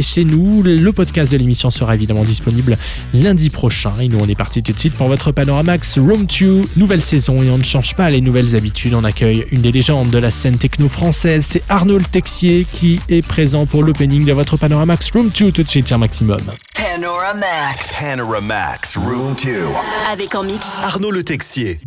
chez nous. Le podcast de l'émission sera évidemment disponible lundi prochain. Et nous, on est parti tout de suite pour votre Panoramax Room 2, nouvelle saison. Et on ne change pas les nouvelles habitudes. On accueille une des légendes de la scène techno française. C'est Arnaud Le Texier qui est présent pour l'opening de votre Panoramax Room 2 tout de suite, cher Maximum. Panoramax. Panoramax Room 2. Avec en mix Arnaud Le Texier.